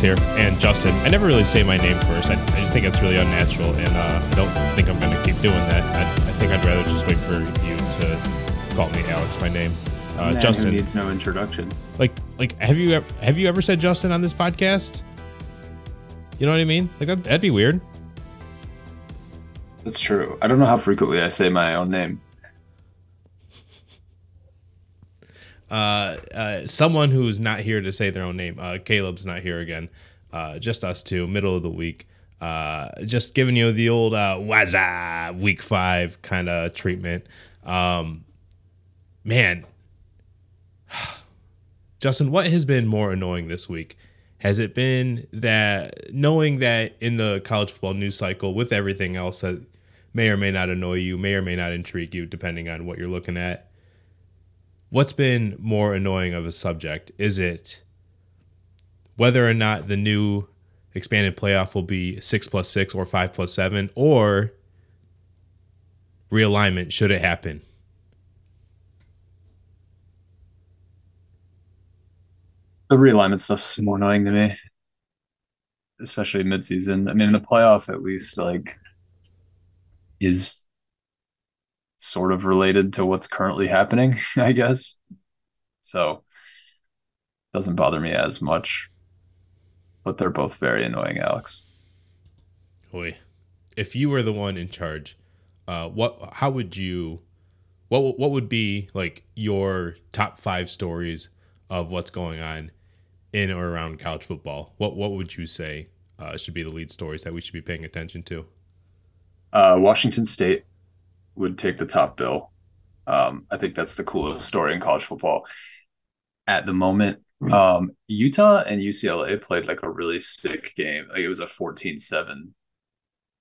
Alex here and Justin. I never really say my name first. I, I think it's really unnatural, and uh, I don't think I'm going to keep doing that. I, I think I'd rather just wait for you to call me Alex, my name. Uh, Justin, needs no introduction. like, like, have you ever, have you ever said Justin on this podcast? You know what I mean? Like that, that'd be weird. That's true. I don't know how frequently I say my own name. Someone who's not here to say their own name. Uh, Kaleb's not here again. Uh, just us two, middle of the week. Uh, just giving you the old uh, waza week five kind of treatment. Um, man, Justin, what has been more annoying this week? Has it been that knowing that in the college football news cycle, with everything else that may or may not annoy you, may or may not intrigue you, depending on what you're looking at? What's been more annoying of a subject? Is it whether or not the new expanded playoff will be six plus six or five plus seven, or realignment should it happen? The realignment stuff's more annoying to me, especially midseason. I mean, the playoff at least like is sort of related to what's currently happening, I guess. So doesn't bother me as much. But they're both very annoying, Alex. Boy, if you were the one in charge, uh, what? How would you? What? What would be like your top five stories of what's going on in or around college football? What? What would you say uh, should be the lead stories that we should be paying attention to? Uh, Washington State would take the top bill. Um, I think that's the coolest story in college football at the moment. Um, Utah and UCLA played like a really sick game. Like it was a 14-7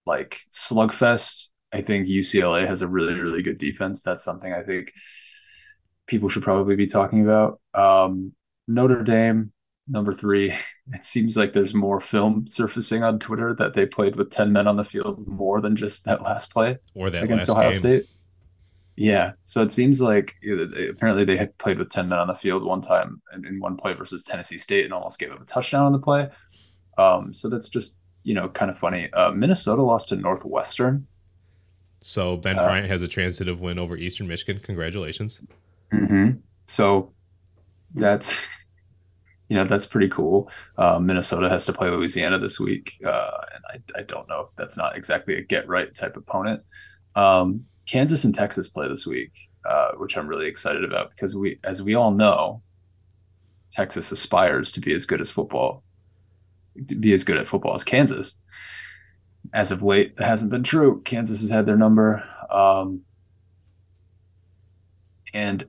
like slugfest. I think UCLA has a really, really good defense. That's something I think people should probably be talking about. Um, Notre Dame, number three. It seems like there's more film surfacing on Twitter that they played with 10 men on the field more than just that last play Or that against last Ohio game? State. Yeah, so it seems like apparently they had played with 10 men on the field one time in, in one play versus Tennessee State and almost gave up a touchdown on the play. Um, so that's just, you know, kind of funny. Uh, Minnesota lost to Northwestern. So Ben Uh, Bryant has a transitive win over Eastern Michigan. Congratulations. Mm-hmm. So that's, you know, that's pretty cool. Uh, Minnesota has to play Louisiana this week. Uh, and I, I don't know. If that's not exactly a get right type opponent. Um, Kansas and Texas play this week, uh, which I'm really excited about because we, as we all know, Texas aspires to be as good as football, be as good at football as Kansas. As of late, that hasn't been true. Kansas has had their number. Um, and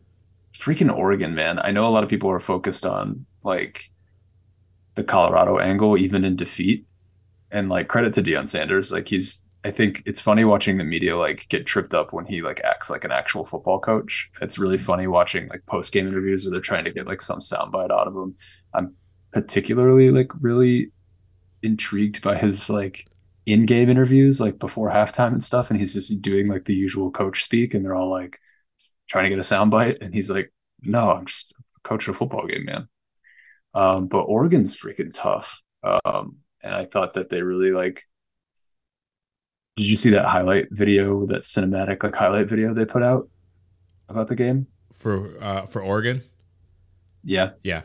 freaking Oregon, man. I know a lot of people are focused on like the Colorado angle, even in defeat. And like credit to Deion Sanders. Like he's I think it's funny watching the media like get tripped up when he like acts like an actual football coach. It's really funny watching like post game interviews where they're trying to get like some soundbite out of him. I'm particularly like really intrigued by his like in game interviews, like before halftime and stuff. And he's just doing like the usual coach speak, and they're all like trying to get a soundbite, and he's like, "No, I'm just coaching a football game, man." Um, but Oregon's freaking tough. Um, and I thought that they really like did you see that highlight video, that cinematic like highlight video they put out about the game? For uh, for Oregon? Yeah. Yeah.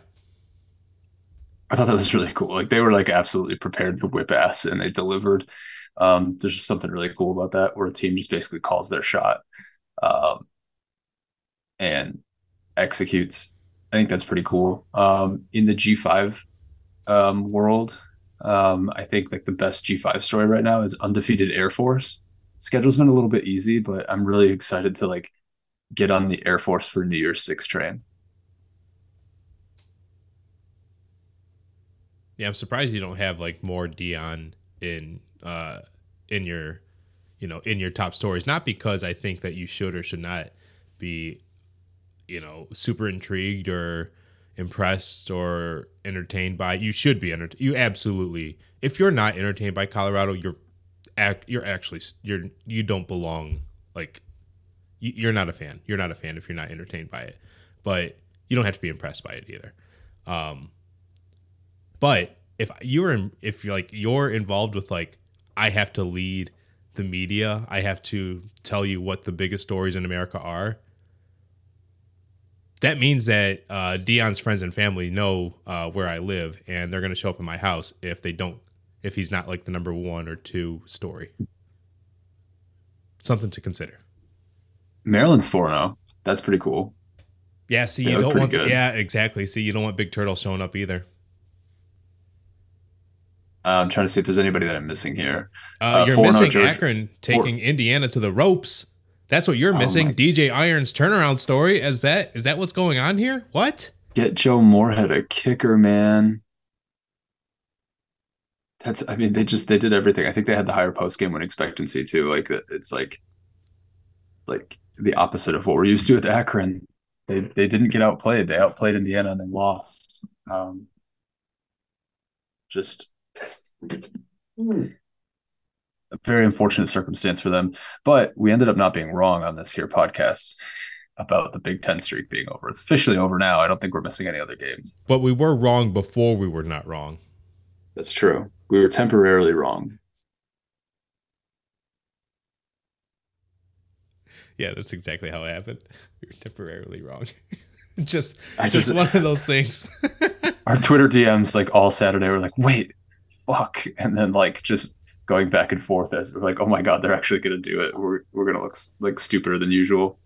I thought that was really cool. Like they were like absolutely prepared to whip ass and they delivered. Um, there's just something really cool about that where a team just basically calls their shot um, and executes. I think that's pretty cool. Um, in the G5 um, world, um, I think like the best G5 story right now is undefeated Air Force. Schedule's been a little bit easy, but I'm really excited to like get on the Air Force for New Year's Six train. Yeah, I'm surprised you don't have like more Deion in uh in your you know in your top stories. Not because I think that you should or should not be you know super intrigued or impressed or entertained by. You should be entertained. You absolutely. If you're not entertained by Colorado, you're ac- you're actually you're you don't belong. Like you- you're not a fan. You're not a fan if you're not entertained by it. But you don't have to be impressed by it either. Um, but if you're in, if you're like you're involved with like I have to lead the media, I have to tell you what the biggest stories in America are. That means that uh, Deion's friends and family know uh, where I live, and they're going to show up in my house if they don't, if he's not like the number one or two story. Something to consider. Maryland's 4 0. That's pretty cool. Yeah, see, you don't want. The, yeah, exactly. See, you don't want Big Turtle showing up either. Uh, I'm trying to see if there's anybody that I'm missing here. Uh, uh, you're missing Georgia, Akron taking four. Indiana to the ropes. That's what you're oh missing. DJ Irons turnaround story. Is that is that what's going on here? What? Get Joe Moorhead a kicker, man. That's. I mean, they just they did everything. I think they had the higher post game win expectancy too. Like it's like, like the opposite of what we're used to with Akron. They they didn't get outplayed. They outplayed Indiana and they lost. Um, just a very unfortunate circumstance for them. But we ended up not being wrong on this here podcast about the Big Ten streak being over. It's officially over now. I don't think we're missing any other games. But we were wrong before we were not wrong. That's true. We were temporarily wrong. Yeah, that's exactly how it happened. We were temporarily wrong. just, just, just one of those things. our Twitter DMs like all Saturday were like, wait, fuck, and then like just going back and forth as like, oh my god, they're actually gonna do it. We're we're gonna look like stupider than usual.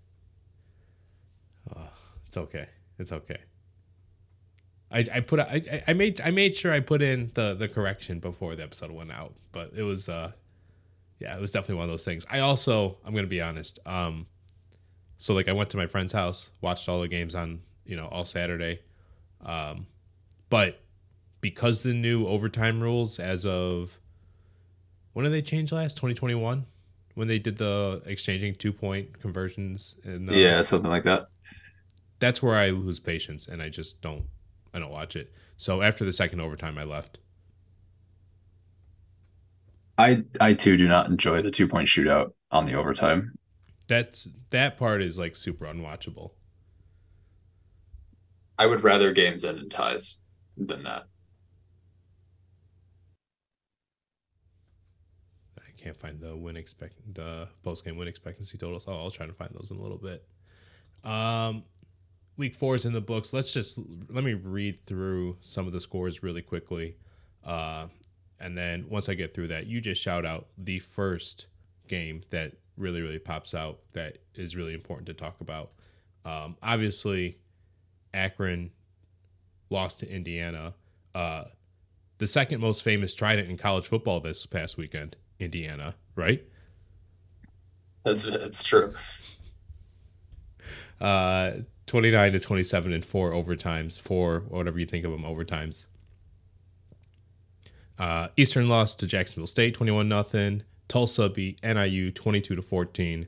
Oh, it's okay. It's okay. I, I put I, I made I made sure I put in the the correction before the episode went out, but it was uh yeah, it was definitely one of those things. I also I'm gonna be honest. Um, so like I went to my friend's house, watched all the games on you know all Saturday, um, but because the new overtime rules as of when did they change last? 2021 when they did the exchanging two point conversions and uh, yeah something like that. That's where i lose patience and i just don't i don't watch it. So after the second overtime i left. I i too do not enjoy the two point shootout on the overtime. That's that part is like super unwatchable. I would rather games end in ties than that can't find the win expect the post game win expectancy totals. Oh, I'll try to find those in a little bit. Um, week four is in the books. Let's just let me read through some of the scores really quickly, uh, and then once I get through that, you just shout out the first game that really really pops out that is really important to talk about. Um, obviously, Akron lost to Indiana. Uh, the second most famous trident in college football this past weekend. Indiana, right? That's that's true. Uh, 29 to 27 and four overtimes, four whatever you think of them overtimes. Uh, Eastern lost to Jacksonville State 21 nothing. Tulsa beat NIU 22 to 14.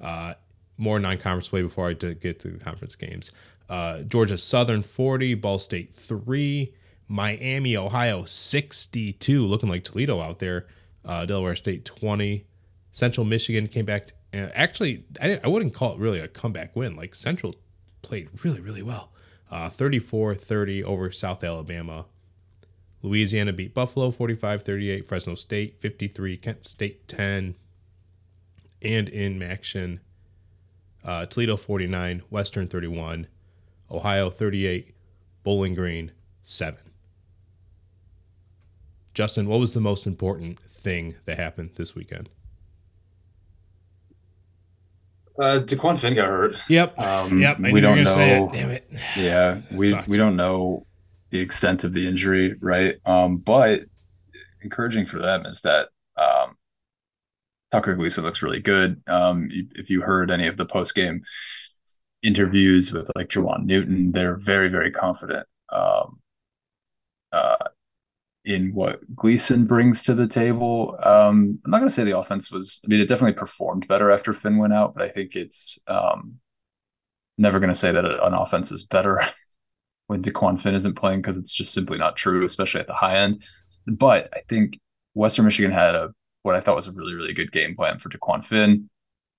Uh, more non-conference play before I get to the conference games. Uh, Georgia Southern 40, Ball State 3, Miami, Ohio 62, looking like Toledo out there uh, Delaware State 20. Central Michigan came back. To, actually, I, I wouldn't call it really a comeback win. Like Central played really, really well. Uh, 34 30 over South Alabama. Louisiana beat Buffalo 45 38. Fresno State 53. Kent State 10. And in action, uh, Toledo 49. Western 31. Ohio 38. Bowling Green 7. Justin, what was the most important thing that happened this weekend? Uh, Dequan Finn got hurt. Yep. Um, yep. We don't know. Damn it. Yeah. we we don't know the extent of the injury, right? Um, but encouraging for them is that um, Tucker Gleason looks really good. Um, if you heard any of the post game interviews with like Juwan Newton, they're very very confident. Um, uh, in what Gleason brings to the table. Um, I'm not going to say the offense was. I mean, it definitely performed better after Finn went out, but I think it's um, never going to say that an offense is better when Dequan Finn isn't playing because it's just simply not true, especially at the high end. But I think Western Michigan had a what I thought was a really really good game plan for Dequan Finn.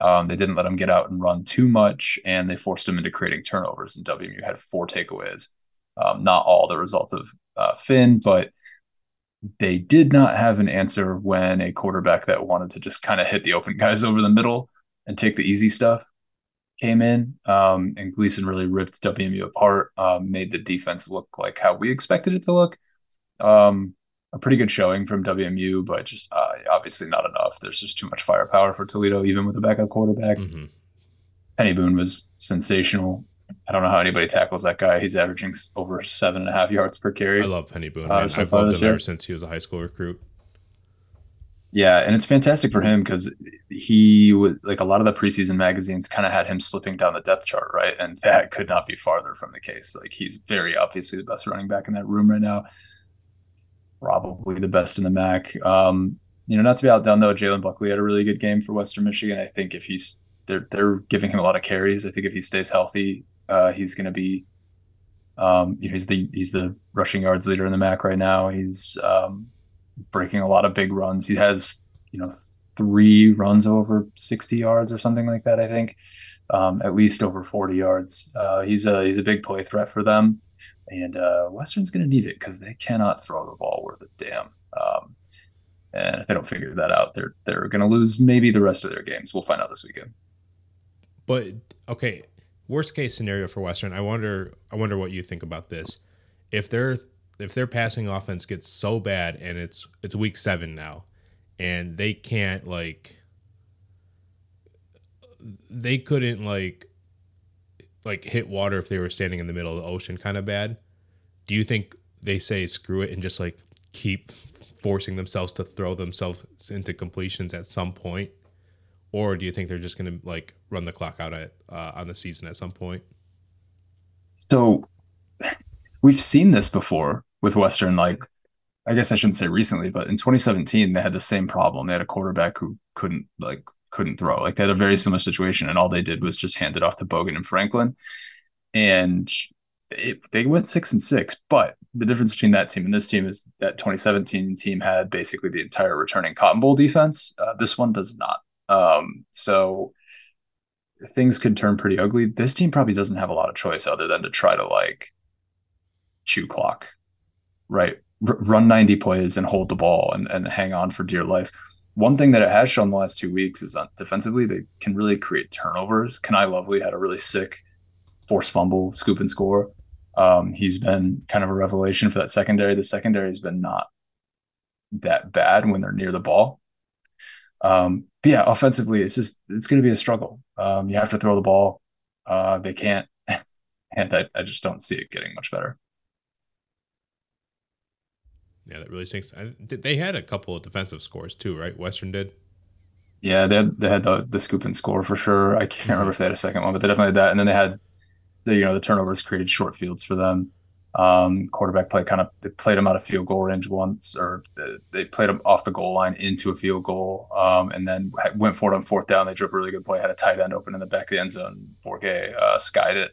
Um, they didn't let him get out and run too much, and they forced him into creating turnovers. And WMU had four takeaways. Um, not all the result of uh, Finn, but they did not have an answer when a quarterback that wanted to just kind of hit the open guys over the middle and take the easy stuff came in. Um, and Gleason really ripped WMU apart, um, made the defense look like how we expected it to look. Um, a pretty good showing from WMU, but just uh, obviously not enough. There's just too much firepower for Toledo, even with a backup quarterback. Mm-hmm. Peny Boone was sensational. I don't know how anybody tackles that guy. He's averaging over seven and a half yards per carry. I love Peny Boone. Uh, I've loved him year. ever since he was a high school recruit. Yeah, and it's fantastic for him because he was like a lot of the preseason magazines kind of had him slipping down the depth chart, right? And that could not be farther from the case. Like he's very obviously the best running back in that room right now probably the best in the MAC. Um, you know, not to be outdone though, Jalen Buckley had a really good game for Western Michigan. I think if he's they're they're giving him a lot of carries. I think if he stays healthy, uh, he's going to be, um, you know, he's the he's the rushing yards leader in the MAC right now. He's um, breaking a lot of big runs. He has you know three runs over sixty yards or something like that. I think, um, at least over forty yards. Uh, he's a he's a big play threat for them and uh, Western's going to need it because they cannot throw the ball worth a damn. Um, and if they don't figure that out, they're they're going to lose maybe the rest of their games. We'll find out this weekend. But okay, worst case scenario for Western. I wonder. I wonder what you think about this. If their if their passing offense gets so bad and it's it's week seven now, and they can't like they couldn't like like hit water if they were standing in the middle of the ocean kind of bad. Do you think they say screw it and just like keep forcing themselves to throw themselves into completions at some point? Or do you think they're just going to like run the clock out at uh, on the season at some point? So we've seen this before with Western. Like, I guess I shouldn't say recently, but in 2017 they had the same problem. They had a quarterback who couldn't like couldn't throw. Like they had a very similar situation, and all they did was just hand it off to Bogan and Franklin, and it, they went six and six. But the difference between that team and this team is that 2017 team had basically the entire returning Cotton Bowl defense. Uh, this one does not. Um, so things could turn pretty ugly. This team probably doesn't have a lot of choice other than to try to like chew clock, right? R- run 90 plays and hold the ball and, and hang on for dear life one thing that it has shown the last two weeks is on defensively they can really create turnovers. Kani Lovely had a really sick force fumble, scoop and score. Um, he's been kind of a revelation for that secondary. The secondary has been not that bad when they're near the ball. Um, but yeah, offensively, it's just it's going to be a struggle. Um, you have to throw the ball. Uh, they can't, and I, I just don't see it getting much better. Yeah, that really stinks. I, they had a couple of defensive scores too, right? Western did. Yeah, they had, they had the the scoop and score for sure. I can't mm-hmm. remember if they had a second one, but they definitely had that. And then they had the you know the turnovers created short fields for them. Um, quarterback play kind of they played him out of field goal range once, or they played him off the goal line into a field goal, um, and then went for it on fourth down. They drew a really good play, had a tight end open in the back of the end zone. Bourguet uh, skied it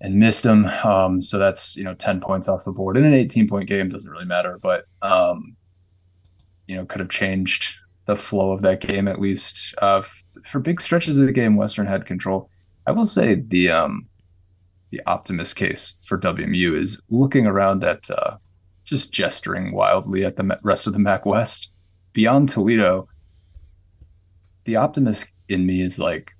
and missed him. Um, so that's you know ten points off the board in an eighteen point game doesn't really matter, but um, you know could have changed the flow of that game at least. Uh, for big stretches of the game, Western had control. I will say the um, the optimist case for WMU is looking around at uh, just gesturing wildly at the rest of the MAC West beyond Toledo. The optimist in me is like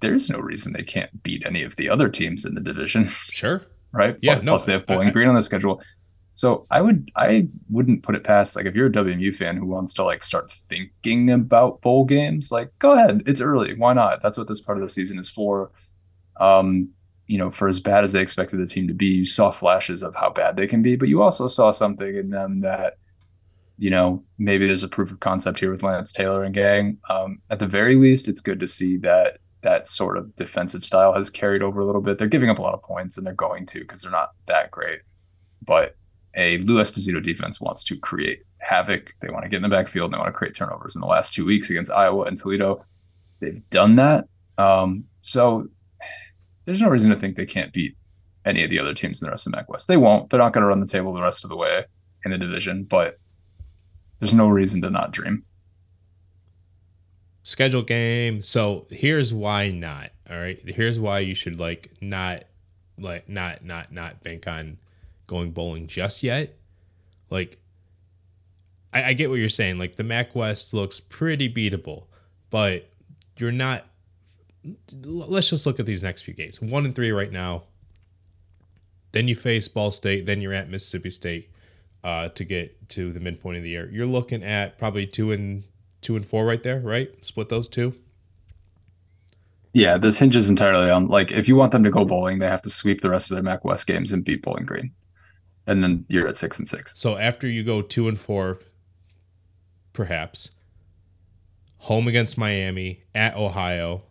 there's no reason they can't beat any of the other teams in the division. Sure. Right. Yeah. Plus, no. Plus, they have Bowling Green on the schedule. So I would, I wouldn't put it past like if you're a WMU fan who wants to like start thinking about bowl games, like go ahead. It's early. Why not? That's what this part of the season is for. Um, you know, for as bad as they expected the team to be, you saw flashes of how bad they can be, but you also saw something in them that, you know, maybe there's a proof of concept here with Lance Taylor and gang. Um, at the very least, it's good to see that that sort of defensive style has carried over a little bit. They're giving up a lot of points, and they're going to because they're not that great. But a Lou Esposito defense wants to create havoc. They want to get in the backfield and they want to create turnovers. In the last two weeks against Iowa and Toledo, they've done that. Um, so there's no reason to think they can't beat any of the other teams in the rest of MAC West. They won't. They're not going to run the table the rest of the way in the division, but there's no reason to not dream. schedule game. So here's why not. All right. Here's why you should like not like not not not bank on going bowling just yet. Like I, I get what you're saying. Like the MAC West looks pretty beatable, but you're not let's just look at these next few games. One and three right now. Then you face Ball State. Then you're at Mississippi State uh, to get to the midpoint of the year. You're looking at probably two and two and four right there, right? Split those two. Yeah, this hinges entirely on like if you want them to go bowling, they have to sweep the rest of their MAC West games and beat Bowling Green, and then you're at six and six. So after you go two and four, perhaps home against Miami at Ohio.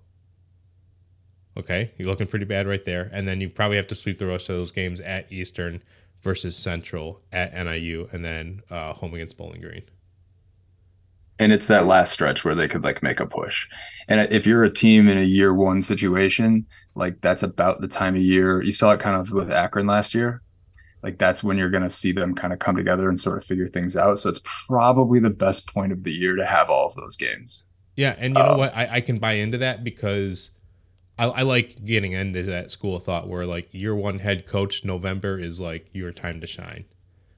Okay, you're looking pretty bad right there, and then you probably have to sweep the rest of those games at Eastern versus Central at NIU, and then uh, home against Bowling Green and it's that last stretch where they could like make a push. And if you're a team in a year one situation, like that's about the time of year you saw it kind of with Akron last year. Like that's when you're going to see them kind of come together and sort of figure things out. So it's probably the best point of the year to have all of those games. Yeah, and you um, know what? I, I can buy into that because I, I like getting into that school of thought where like year one head coach November is like your time to shine.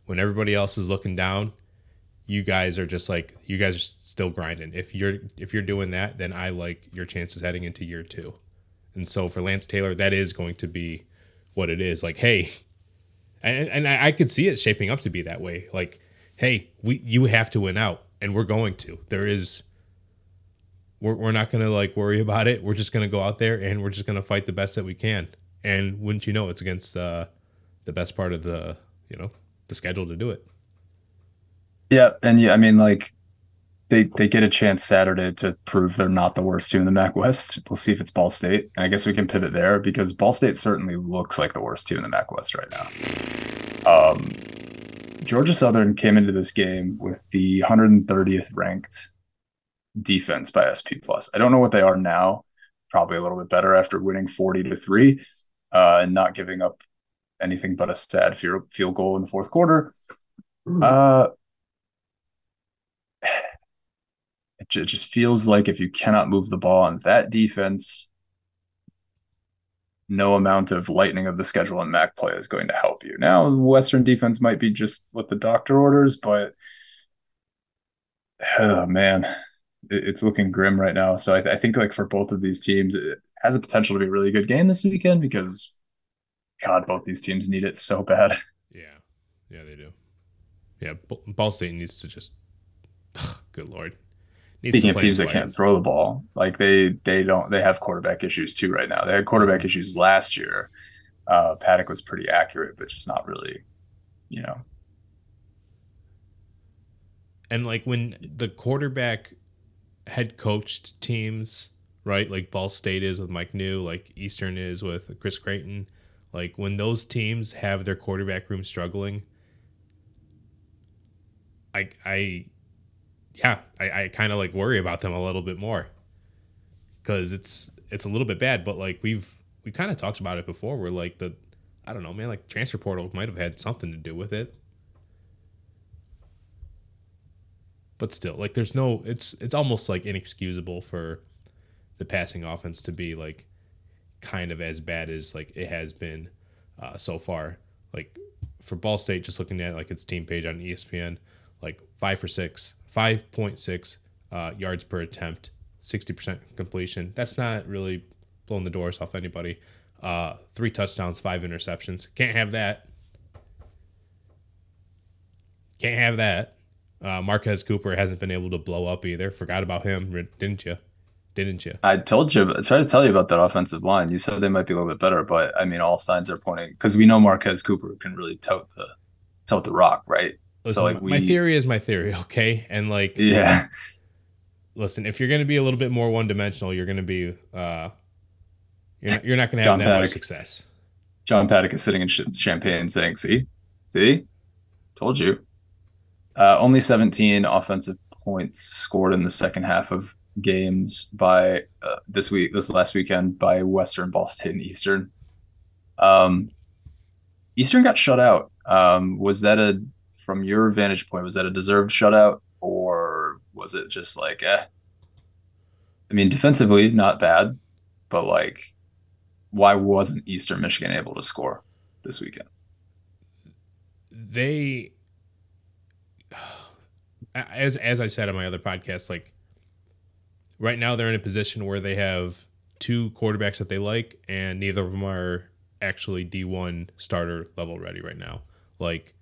When everybody else is looking down, you guys are just like you guys are still grinding. If you're if you're doing that, then I like your chances heading into year two. And so for Lance Taylor, that is going to be what it is. Like, hey, and, and I, I could see it shaping up to be that way. Like, hey, we you have to win out, and we're going to. There is we're, we're not going to like worry about it. We're just going to go out there and we're just going to fight the best that we can. And wouldn't you know, it's against uh, the best part of the, you know, the schedule to do it. Yeah, and yeah, I mean, like they they get a chance Saturday to prove they're not the worst team in the MAC West. We'll see if it's Ball State, and I guess we can pivot there because Ball State certainly looks like the worst team in the MAC West right now. Um, Georgia Southern came into this game with the 130th ranked defense by SP plus. I don't know what they are now. Probably a little bit better after winning 40 to three uh, and not giving up anything but a sad field goal in the fourth quarter. Uh, it just feels like if you cannot move the ball on that defense, no amount of lightening of the schedule and MAC play is going to help you. Now, Western defense might be just what the doctor orders, but oh man, it's looking grim right now. So I, th- I think like for both of these teams, it has a potential to be a really good game this weekend because, God, both these teams need it so bad. Yeah, yeah, they do. Yeah, Ball State needs to just good lord. Needs Speaking of teams that can't throw the ball, like they they don't they have quarterback issues too right now. They had quarterback mm-hmm. issues last year. Uh, Paddock was pretty accurate, but just not really, you know. And like when the quarterback head coached teams, right? Like Ball State is with Mike Neu, like Eastern is with Chris Creighton. Like when those teams have their quarterback room struggling, I I yeah, I, I kind of like worry about them a little bit more because it's it's a little bit bad. But like we've we kind of talked about it before. We're like the I don't know, man. Like transfer portal might have had something to do with it. But still, like there's no it's it's almost like inexcusable for the passing offense to be like kind of as bad as like it has been uh, so far. Like for Ball State, just looking at like its team page on ESPN, like five for six, 5.6 uh, yards per attempt, 60% completion. That's not really blowing the doors off anybody. Uh, three touchdowns, five interceptions. Can't have that. Can't have that. Uh, Marquez Cooper hasn't been able to blow up either. Forgot about him, didn't you? Didn't you? I told you. I tried to tell you about that offensive line. You said they might be a little bit better, but I mean, all signs are pointing because we know Marquez Cooper can really tote the tote the rock, right? Listen, so like we, my theory is my theory, okay? And like yeah. Listen, if you're going to be a little bit more one dimensional, you're going to be uh you're not, you're not going to have John that Paddock. much success. John Paddock is sitting in Champaign saying, "See? See? Told you." Uh, only 17 offensive points scored in the second half of games by uh, this week, this last weekend by Western, Ball State, and Eastern. Um, Eastern got shut out. Um, was that a from your vantage point, was that a deserved shutout or was it just like, eh? I mean, defensively, not bad, but like, why wasn't Eastern Michigan able to score this weekend? They, as as I said on my other podcast, like right now they're in a position where they have two quarterbacks that they like, and neither of them are actually D1 starter level ready right now. Like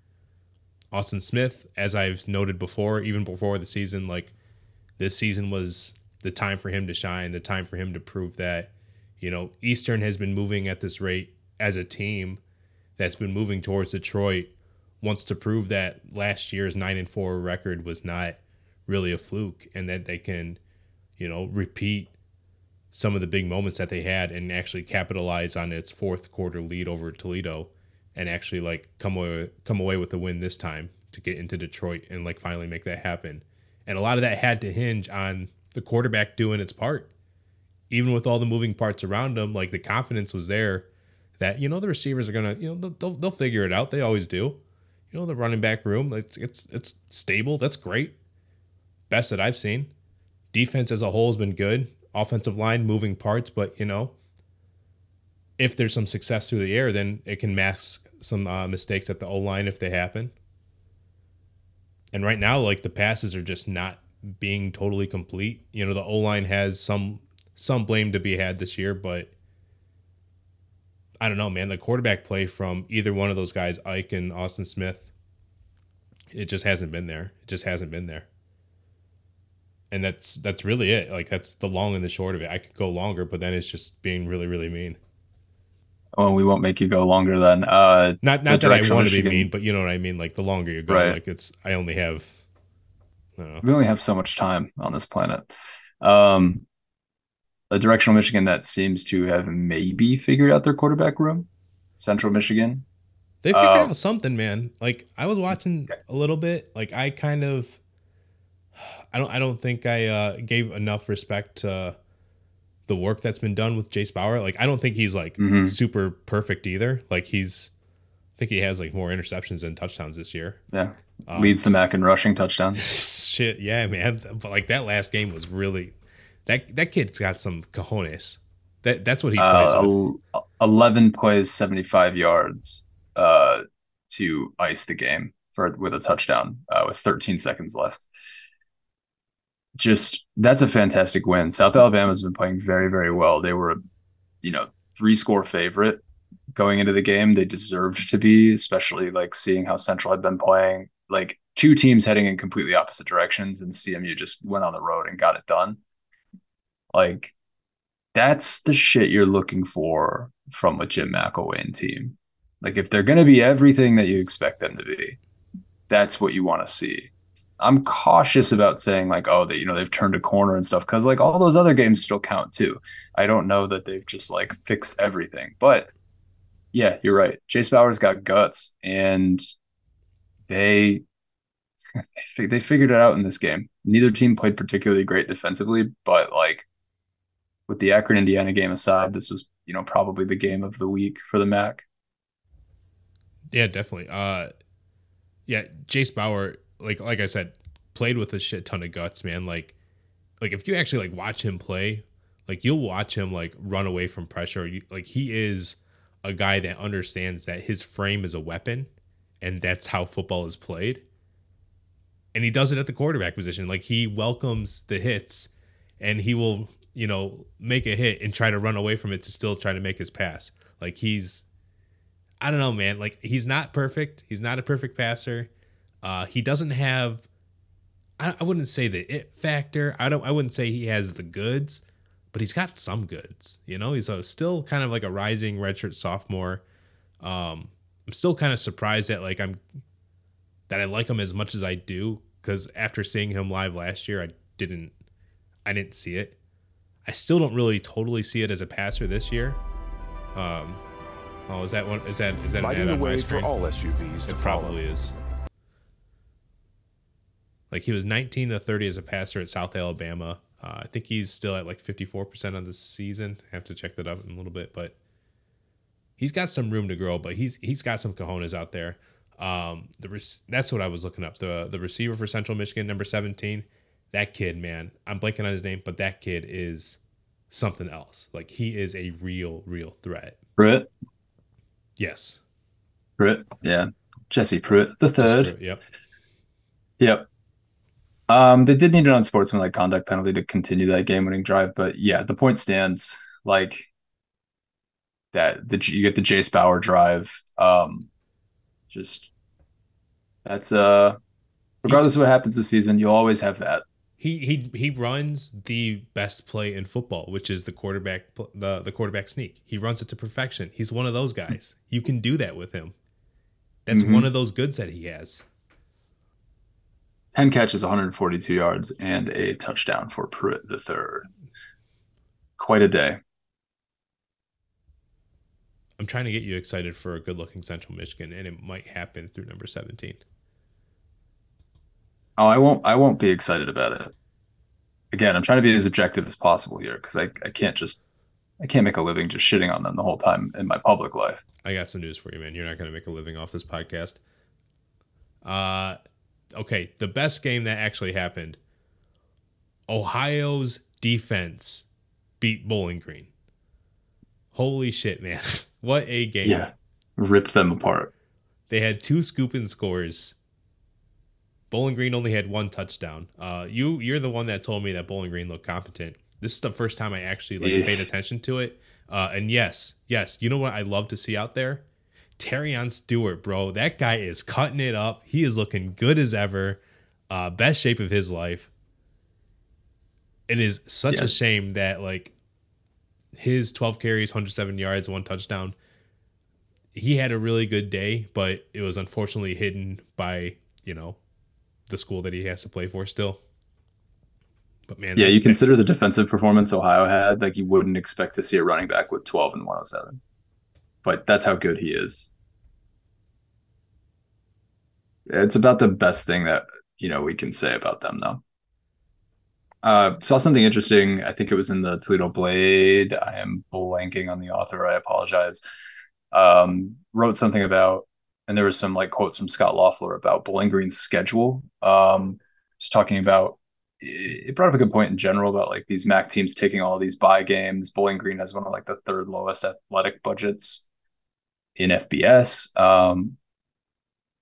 Austin Smith, as I've noted before, even before the season, like this season was the time for him to shine, the time for him to prove that, you know, Eastern has been moving at this rate as a team that's been moving towards Detroit wants to prove that last year's 9 and 4 record was not really a fluke and that they can, you know, repeat some of the big moments that they had and actually capitalize on its fourth quarter lead over Toledo and actually like come away come away with a win this time to get into Detroit and like finally make that happen. And a lot of that had to hinge on the quarterback doing its part. Even with all the moving parts around him, like the confidence was there that you know the receivers are gonna you know they'll they'll figure it out. They always do. You know the running back room, it's it's it's stable. That's great. Best that I've seen. Defense as a whole has been good offensive line, moving parts, but you know, if there's some success through the air, then it can mask some uh, mistakes at the O line if they happen. And right now, like the passes are just not being totally complete. You know, the O line has some some blame to be had this year, but I don't know, man. The quarterback play from either one of those guys, Ike and Austin Smith, it just hasn't been there. It just hasn't been there and that's that's really it. Like that's the long and the short of it. I could go longer, but then it's just being really really mean. Oh, we won't make you go longer then. Uh, not not that I want to be mean, but you know what I mean. Like the longer you go, right. like it's I only have. I we only have so much time on this planet. Um, a directional Michigan that seems to have maybe figured out their quarterback room. Central Michigan. They figured uh, out something, man. Like I was watching a little bit. Like I kind of I don't I don't think I uh, gave enough respect to the work that's been done with Jase Bauer. Like I don't think he's like mm-hmm. super perfect either. Like he's I think he has like more interceptions than touchdowns this year. Yeah. Um, Leads the MAC in rushing touchdowns. Shit, yeah, man. But like that last game was really that that kid's got some cojones. That that's what he uh, plays with. 11 plays 75 yards uh to ice the game for with a touchdown uh, with 13 seconds left just that's a fantastic win. South Alabama's been playing very, very well. They were, you know, three score favorite going into the game. They deserved to be, especially like seeing how Central had been playing. Like two teams heading in completely opposite directions, and CMU just went on the road and got it done. Like that's the shit you're looking for from a Jim McElwain team. Like if they're going to be everything that you expect them to be, that's what you want to see. I'm cautious about saying like, oh, that you know they've turned a corner and stuff because like all those other games still count too. I don't know that they've just like fixed everything, but yeah, you're right. Jase Bauer's got guts, and they they figured it out in this game. Neither team played particularly great defensively, but like with the Akron Indiana game aside, this was you know probably the game of the week for the MAC. Yeah, definitely. Uh, yeah, Jase Bauer like like I said, played with a shit ton of guts, man. Like like if you actually like watch him play, like you'll watch him like run away from pressure. You, like he is a guy that understands that his frame is a weapon and that's how football is played. And he does it at the quarterback position. Like he welcomes the hits and he will, you know, make a hit and try to run away from it to still try to make his pass. Like he's I don't know, man. Like he's not perfect. He's not a perfect passer. Uh, he doesn't have. I, I wouldn't say the it factor. I don't. I wouldn't say he has the goods, but he's got some goods. You know, he's a, still kind of like a rising redshirt sophomore. Um, I'm still kind of surprised that like I'm that I like him as much as I do because after seeing him live last year, I didn't I didn't see it. I still don't really totally see it as a passer this year. Um, oh, is that one? Is that is that lighting the way for all SUVs? It probably follow. is. Like he was 19 to 30 as a passer at South Alabama. Uh, I think he's still at like 54% on the season. I have to check that up in a little bit, but he's got some room to grow. But he's he's got some cojones out there. Um, the that's what I was looking up. The the receiver for Central Michigan, number 17, that kid, man, I'm blanking on his name, but that kid is something else. Like he is a real, real threat. Prewitt. Yes. Prewitt. Yeah. Jesse Prewitt the third. Prewitt, yep. Yep. Um, they did need an unsportsmanlike conduct penalty to continue that game-winning drive, but yeah, the point stands. Like that, the you get the Jase Bauer drive. Um, just that's uh, regardless of what happens this season, you'll always have that. He he he runs the best play in football, which is the quarterback the the quarterback sneak. He runs it to perfection. He's one of those guys. You can do that with him. That's mm-hmm. one of those goods that he has. 10 catches, 142 yards, and a touchdown for Prewitt the third. Quite a day. I'm trying to get you excited for a good looking Central Michigan, and it might happen through number 17. Oh, I won't I won't be excited about it. Again, I'm trying to be as objective as possible here because I, I can't just I can't make a living just shitting on them the whole time in my public life. I got some news for you, man. You're not gonna make a living off this podcast. Uh okay, the best game that actually happened. Ohio's defense beat Bowling Green. Holy shit, man. what a game. Yeah. Ripped them apart. They had two scoop and scores. Bowling Green only had one touchdown. Uh, you you're the one that told me that Bowling Green looked competent. This is the first time I actually like paid attention to it. Uh, and yes, yes, you know what I love to see out there? Terion Stewart, bro, that guy is cutting it up. He is looking good as ever. Uh, best shape of his life. It is such yeah. a shame that like his 12 carries, 107 yards, one touchdown. He had a really good day, but it was unfortunately hidden by, you know, the school that he has to play for still. But man, yeah, you consider the defensive performance Ohio had, like you wouldn't expect to see a running back with 12 and 107 but that's how good he is. It's about the best thing that you know we can say about them, though. Uh, saw something interesting. I think it was in the Toledo Blade. I am blanking on the author. I apologize. Um, wrote something about, and there was some like quotes from Scott Loeffler about Bowling Green's schedule. Um, just talking about it brought up a good point in general about like these MAC teams taking all these buy games. Bowling Green has one of like the third lowest athletic budgets in FBS, um,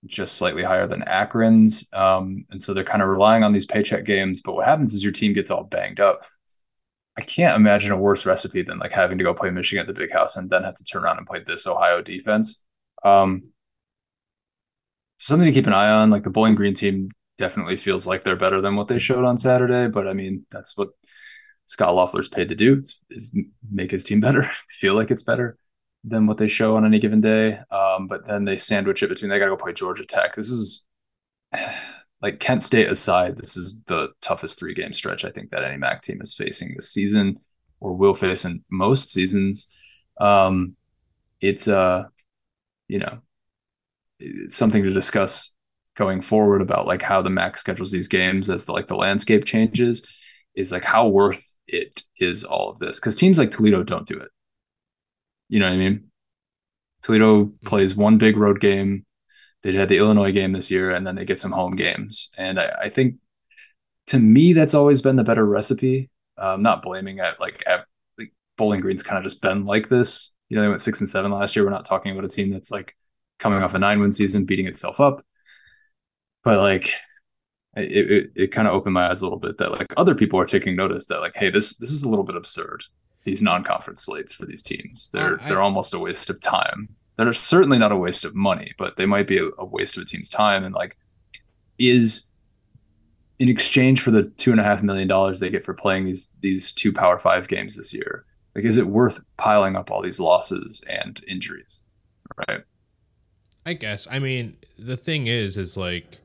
just slightly higher than Akron's. Um, and so they're kind of relying on these paycheck games. But what happens is your team gets all banged up. I can't imagine a worse recipe than like having to go play Michigan at the big house and then have to turn around and play this Ohio defense. Um, something to keep an eye on. Like the Bowling Green team definitely feels like they're better than what they showed on Saturday. But I mean, that's what Scott Loeffler's paid to do is, make his team better, feel like it's better than what they show on any given day. Um, but then they sandwich it between they got to go play Georgia Tech. This is like Kent State aside, this is the toughest three game stretch I think that any MAC team is facing this season or will face in most seasons. Um, it's uh, you know, something to discuss going forward about like how the MAC schedules these games as the, like the landscape changes. Is like how worth it is all of this because teams like Toledo don't do it. You know what I mean? Toledo mm-hmm. plays one big road game. They had the Illinois game this year, and then they get some home games. And I, I think, to me, that's always been the better recipe. I'm not blaming it. Like, at, like Bowling Green's kind of just been like this. You know, they went six and seven last year. We're not talking about a team that's like coming off a nine win season, beating itself up. But like, it, it, it kind of opened my eyes a little bit that like other people are taking notice that like, hey, this this is a little bit absurd these non-conference slates for these teams. They're I, they're almost a waste of time. They're certainly not a waste of money, but they might be a, a, waste of a team's time. And like, is in exchange for the two and a half million dollars they get for playing these these two Power Five games this year, like, is it worth piling up all these losses and injuries? Right. I guess. I mean, the thing is, is like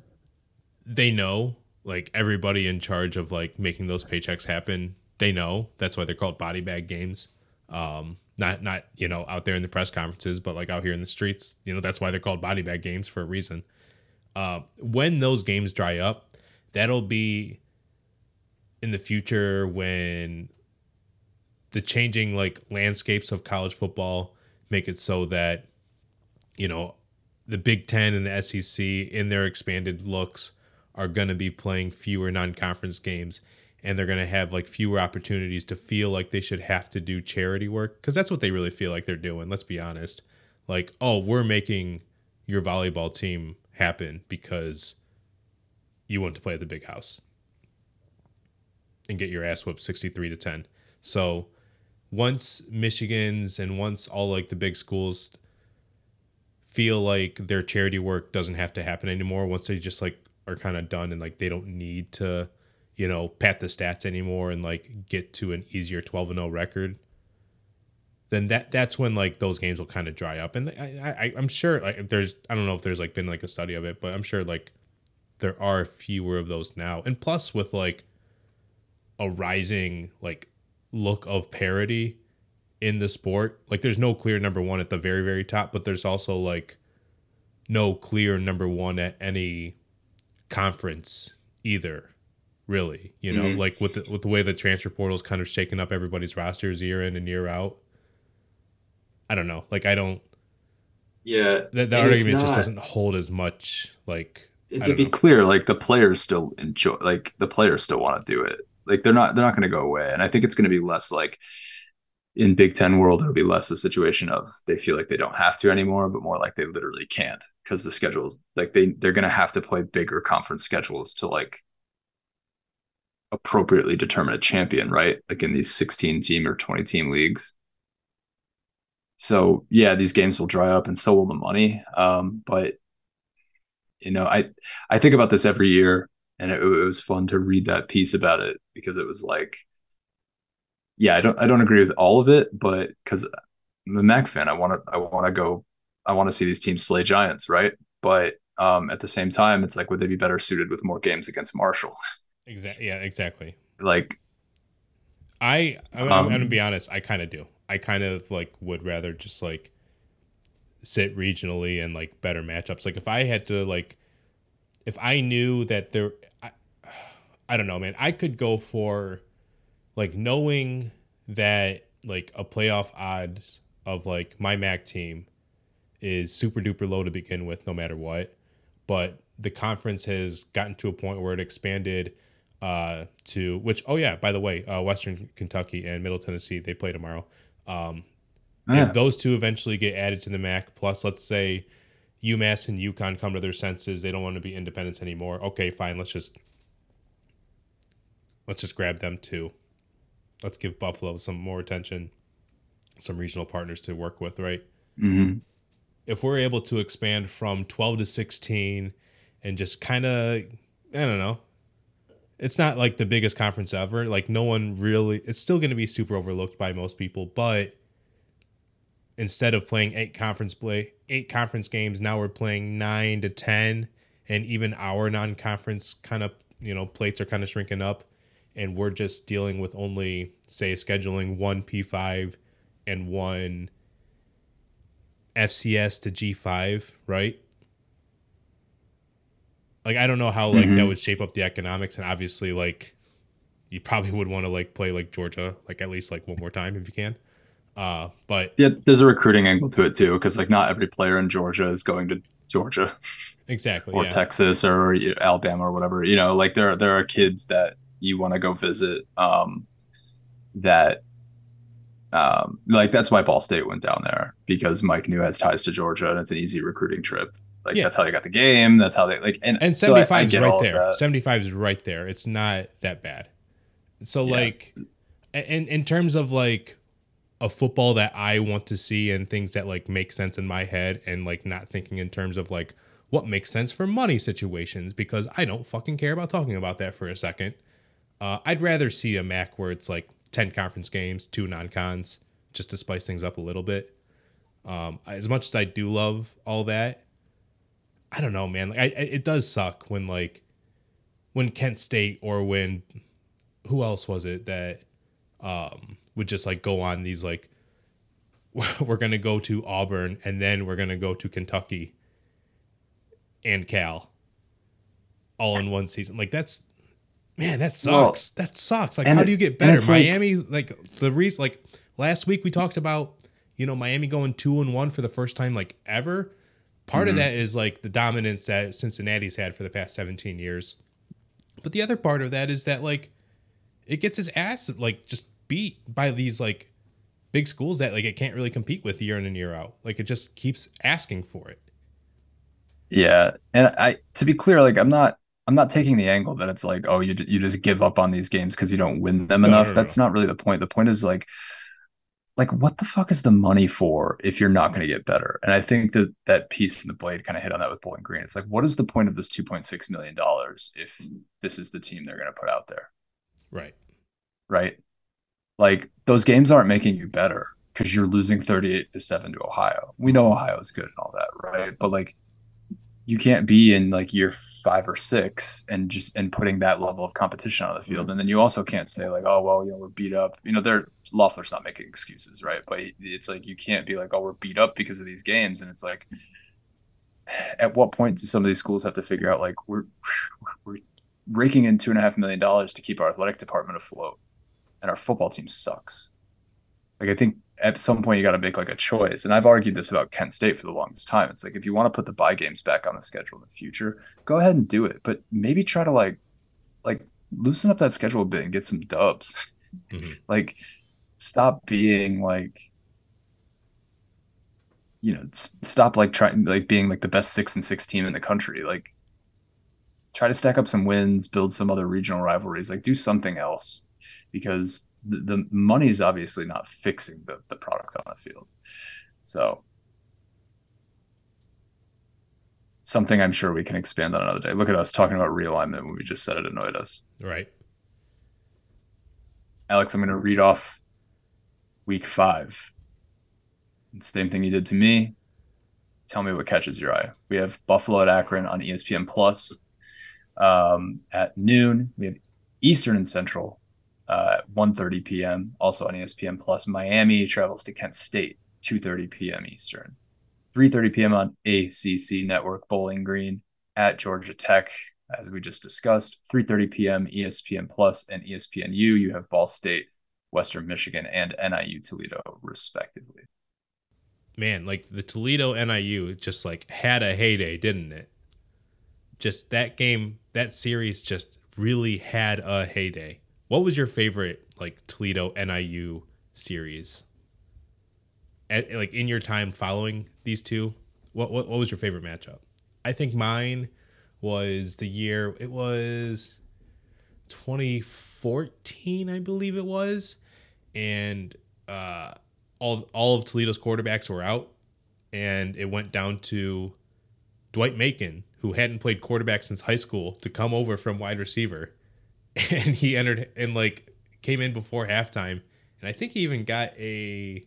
they know, like everybody in charge of like making those paychecks happen they know that's why they're called body bag games. Um, not not you know out there in the press conferences, but like out here in the streets. You know that's why they're called body bag games for a reason. Uh, when those games dry up, that'll be in the future when the changing like landscapes of college football make it so that you know the Big Ten and the SEC in their expanded looks are going to be playing fewer non-conference games and they're going to have like fewer opportunities to feel like they should have to do charity work cuz that's what they really feel like they're doing, let's be honest. Like, "Oh, we're making your volleyball team happen because you want to play at the big house." And get your ass whooped 63 to 10. So, once Michigan's and once all like the big schools feel like their charity work doesn't have to happen anymore once they just like are kind of done and like they don't need to you know pat the stats anymore and like get to an easier 12 and 0 record then that that's when like those games will kind of dry up. And I, I i'm sure like there's i don't know if there's like been like a study of it but i'm sure like there are fewer of those now. And plus with like a rising like look of parity in the sport. Like there's no clear number one at the very, very top, but there's also like no clear number one at any conference either. Really, you know, mm-hmm. like with the, with the way the transfer portal is kind of shaking up everybody's rosters year in and year out. I don't know. Like I don't. Yeah, that, that argument not, just doesn't hold as much. Like to be know. clear, like the players still enjoy. Like the players still want to do it. Like they're not they're not going to go away, and I think it's going to be less like in Big Ten world, it'll be less a situation of they feel like they don't have to anymore, but more like they literally can't because the schedules like they they're gonna have to play bigger conference schedules to like appropriately determine a champion, right? Like in these 16 team or 20 team leagues. So yeah, these games will dry up and so will the money. Um, but you know, I I think about this every year and it, it was fun to read that piece about it because it was like yeah, I don't I don't agree with all of it, but because I'm a Mac fan, I want to I want to go I want to see these teams slay giants, right? But um, at the same time, it's like would they be better suited with more games against Marshall? Exactly. Yeah, exactly. Like, I I'm, um, I'm gonna be honest. I kind of do. I kind of like would rather just like sit regionally and like better matchups. Like if I had to like, if I knew that there, I, I don't know, man. I could go for like knowing that like a playoff odds of like my MAC team is super duper low to begin with, no matter what. But the conference has gotten to a point where it expanded uh, to which. Oh yeah, by the way, uh, Western Kentucky and Middle Tennessee they play tomorrow. Um, yeah. If those two eventually get added to the MAC, plus let's say UMass and UConn come to their senses, they don't want to be independents anymore. Okay, fine. Let's just let's just grab them too let's give Buffalo some more attention, some regional partners to work with, right? Mm-hmm. If we're able to expand from 12 to 16 and just kind of, I don't know, it's not like the biggest conference ever. Like, no one really, it's still going to be super overlooked by most people, but instead of playing eight conference play, eight conference games, now we're playing nine to 10, and even our non conference kind of, you know, plates are kind of shrinking up and we're just dealing with only say scheduling one P5 and one FCS to G5, right? Like I don't know how like mm-hmm. that would shape up the economics and obviously like you probably would want to like play like Georgia like at least like one more time if you can. Uh, but yeah, there's a recruiting angle to it too because like not every player in Georgia is going to Georgia, exactly, or yeah. Texas or Alabama or whatever. You know, like there there are kids that you want to go visit um, that um, like that's why Ball State went down there because Mike Neu has ties to Georgia and it's an easy recruiting trip. Like yeah. that's how they got the game. That's how they like and and seventy five so is right there. Seventy five is right there. It's not that bad. So yeah. like, in in terms of like a football that I want to see and things that like make sense in my head and like not thinking in terms of like what makes sense for money situations because I don't fucking care about talking about that for a second. Uh, I'd rather see a MAC where it's like 10 conference games, two non cons, just to spice things up a little bit. Um, as much as I do love all that, I don't know, man. Like, I, it does suck when like when Kent State or when who else was it that um, would just like go on these like we're gonna go to Auburn and then we're gonna go to Kentucky and Cal all in one season. Like that's Man, that sucks. Well, that sucks. Like, how do you get better? Miami, like, like the reason, like last week we talked about, you know, Miami going two and one for the first time like ever. Part mm-hmm. of that is like the dominance that Cincinnati's had for the past 17 years. But the other part of that is that like it gets his ass like just beat by these like big schools that like it can't really compete with year in and year out. Like it just keeps asking for it. Yeah, and I to be clear, like I'm not I'm not taking the angle that it's like oh you you just give up on these games because you don't win them No, enough. no, no, That's not really the point. The point is like like what the fuck is the money for if you're not going to get better? And I think that that piece in the blade kind of hit on that with Bowling Green. It's like what is the point of this 2.6 million dollars if this is the team they're going to put out there? Right. right? Like those games aren't making you better because you're losing 38 to 7 to Ohio. We know Ohio is good and all that, right? But like you can't be in like year 5 or 6 and just and putting that level of competition on the field. Mm-hmm. And then you also can't say like, oh well, you know, we're beat up. You know, they're Loeffler's not making excuses, right? But it's like you can't be like, oh, we're beat up because of these games and it's like at what point do some of these schools have to figure out like we're we're raking in two and a half million dollars to keep our athletic department afloat and our football team sucks. Like I think at some point you got to make like a choice. And I've argued this about Kent State for the longest time. It's like if you want to put the buy games back on the schedule in the future, go ahead and do it. But maybe try to like like loosen up that schedule a bit and get some dubs. Mhm. like stop being like you know stop like trying like being like the best six and six team in the country like try to stack up some wins build some other regional rivalries like do something else because the, the money is obviously not fixing the, the product on the field. So something i'm sure we can expand on another day. Look at us talking about realignment when we just said it annoyed us. Right. alex i'm going to read off week five. Same thing you did to me. Tell me what catches your eye. We have buffalo at akron on espn plus um, at noon. We have eastern and central uh, at 1.30 p.m also on espn plus. Miami travels to kent state 2.30 p.m eastern. 3.30 p.m on acc network bowling green at georgia tech as we just discussed. 3.30 p.m espn plus and espnu you have ball state western michigan and niu toledo respectively. Man, like the Toledo NIU just like had a heyday, didn't it? Just that game, that series just really had a heyday. What was your favorite like Toledo NIU series? At, like in your time following these two, what, what what was your favorite matchup? I think mine was the year it was 2014, I believe it was, and uh, all all of Toledo's quarterbacks were out, and it went down to Dwight Macon, who hadn't played quarterback since high school, to come over from wide receiver, and he entered and like came in before halftime, and I think he even got a.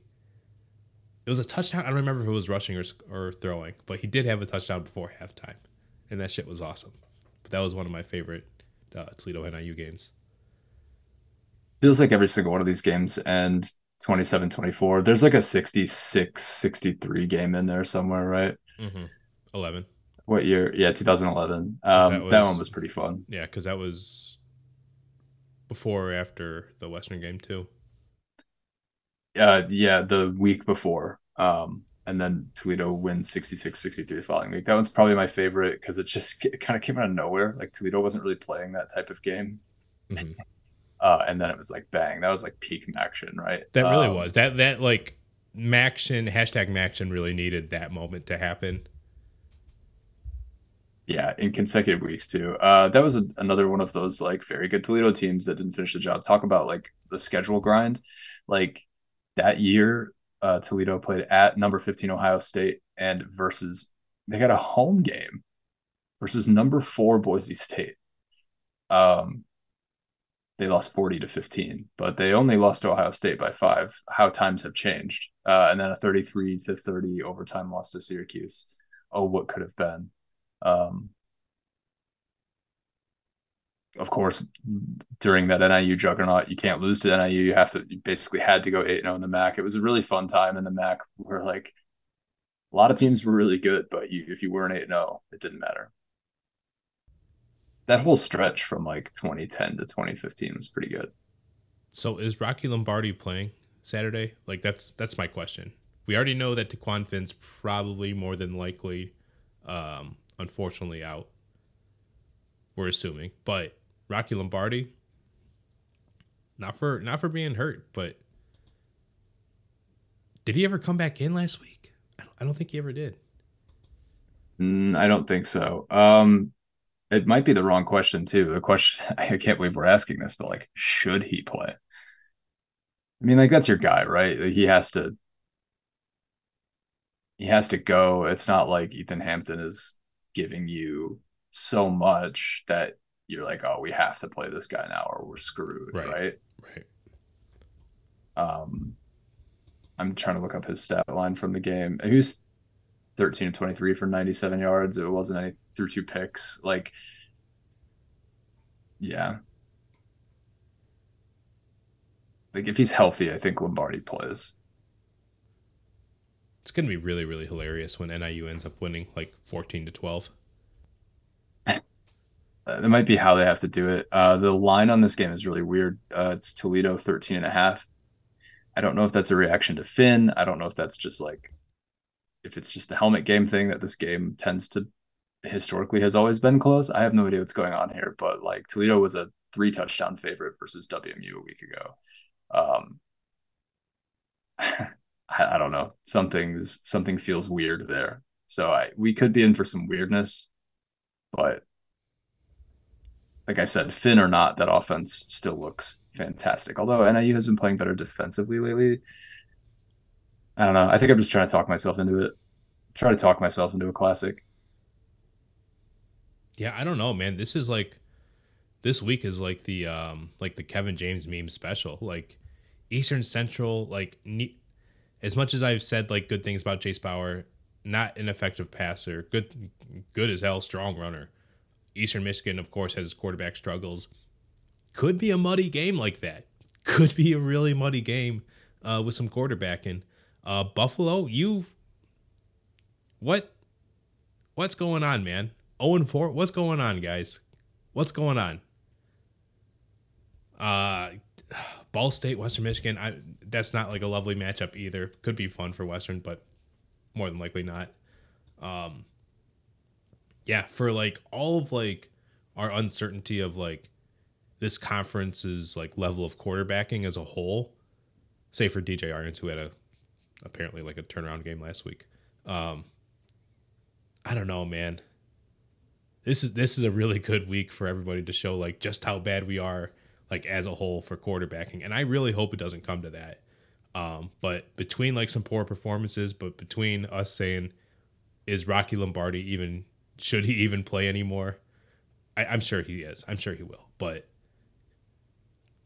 It was a touchdown. I don't remember if it was rushing or or throwing, but he did have a touchdown before halftime, and that shit was awesome. But that was one of my favorite uh, Toledo NIU games. feels like every single one of these games and 27 24 there's like a 66 63 game in there somewhere right Mm-hmm. Eleven. what year yeah 2011 um That that, one was pretty fun Yeah, because that was before or after the Western game too. uh yeah the week before um and then toledo wins 66 63 the following week that one's probably my favorite because it just it kind of came out of nowhere like toledo wasn't really playing that type of game Mhm. uh and then it was like bang that was like peak action right That really Um, was that that like Maction hashtag Maction really needed that moment to happen. Yeah, in consecutive weeks too. Uh, that was a, another one of those like very good Toledo teams that didn't finish the job. Talk about like the schedule grind. Like that year, uh, Toledo played at number 15 Ohio State and versus they got a home game versus number four Boise State. Um, they lost 40 to 15, but they only lost to Ohio State by five. How times have changed. Uh, and then a 33 to 30 overtime loss to Syracuse. Oh, what could have been. Um, of course, during that NIU juggernaut, you can't lose to NIU. You have to, you basically had to go 8 0 in the MAC. It was a really fun time in the MAC where like a lot of teams were really good, but you, if you weren't 8 0, it didn't matter. That whole stretch from like 2010 to 2015 was pretty good. So is Rocky Lombardi playing Saturday? Like that's that's my question. We already know that Dequan Finn's probably more than likely, um, unfortunately out. We're assuming, but Rocky Lombardi. Not for not for being hurt, but did he ever come back in last week? I don't, I don't think he ever did. Mm, I don't think so. Um, it might be the wrong question too. The question I can't believe we're asking this, but like, should he play? I mean, like that's your guy, right? Like, he has to. He has to go. It's not like Ethan Hampton is giving you so much that you're like, oh, we have to play this guy now or we're screwed, right? Right. Right. Um, I'm trying to look up his stat line from the game. He was 13 of 23 for 97 yards. It wasn't any through two picks. Like, yeah. Like if he's healthy, I think Lombardi plays. It's gonna be really, really hilarious when NIU ends up winning like 14 to 12. Uh, that might be how they have to do it. Uh, the line on this game is really weird. Uh, it's Toledo 13 and a half. I don't know if that's a reaction to Finn. I don't know if that's just like if it's just the helmet game thing that this game tends to historically has always been close. I have no idea what's going on here, but like Toledo was a three touchdown favorite versus WMU a week ago. Um, I, I don't know. Something something feels weird there. So I we could be in for some weirdness, but like I said, Finn or not, that offense still looks fantastic. Although NIU has been playing better defensively lately. I don't know. I think I'm just trying to talk myself into it. Try to talk myself into a classic. Yeah, I don't know, man. This is like this week is like the um like the Kevin James meme special. Like Eastern Central, like ne- as much as I've said like good things about Jase Bauer, not an effective passer, good good as hell, strong runner. Eastern Michigan, of course, has quarterback struggles. Could be a muddy game like that. Could be a really muddy game uh, with some quarterbacking. Uh, Buffalo, you've what? What's going on, man? 0 and 4. What's going on, guys? What's going on? Uh Ball State, Western Michigan. I that's not like a lovely matchup either. Could be fun for Western, but more than likely not. Um yeah, for like all of like our uncertainty of like this conference's like level of quarterbacking as a whole, say for DJ Irons, who had a apparently like a turnaround game last week. Um, I don't know, man. This is this is a really good week for everybody to show like just how bad we are like as a whole for quarterbacking, and I really hope it doesn't come to that. Um, but between like some poor performances, but between us saying, is Rocky Lombardi even should he even play anymore? I, I'm sure he is. I'm sure he will, but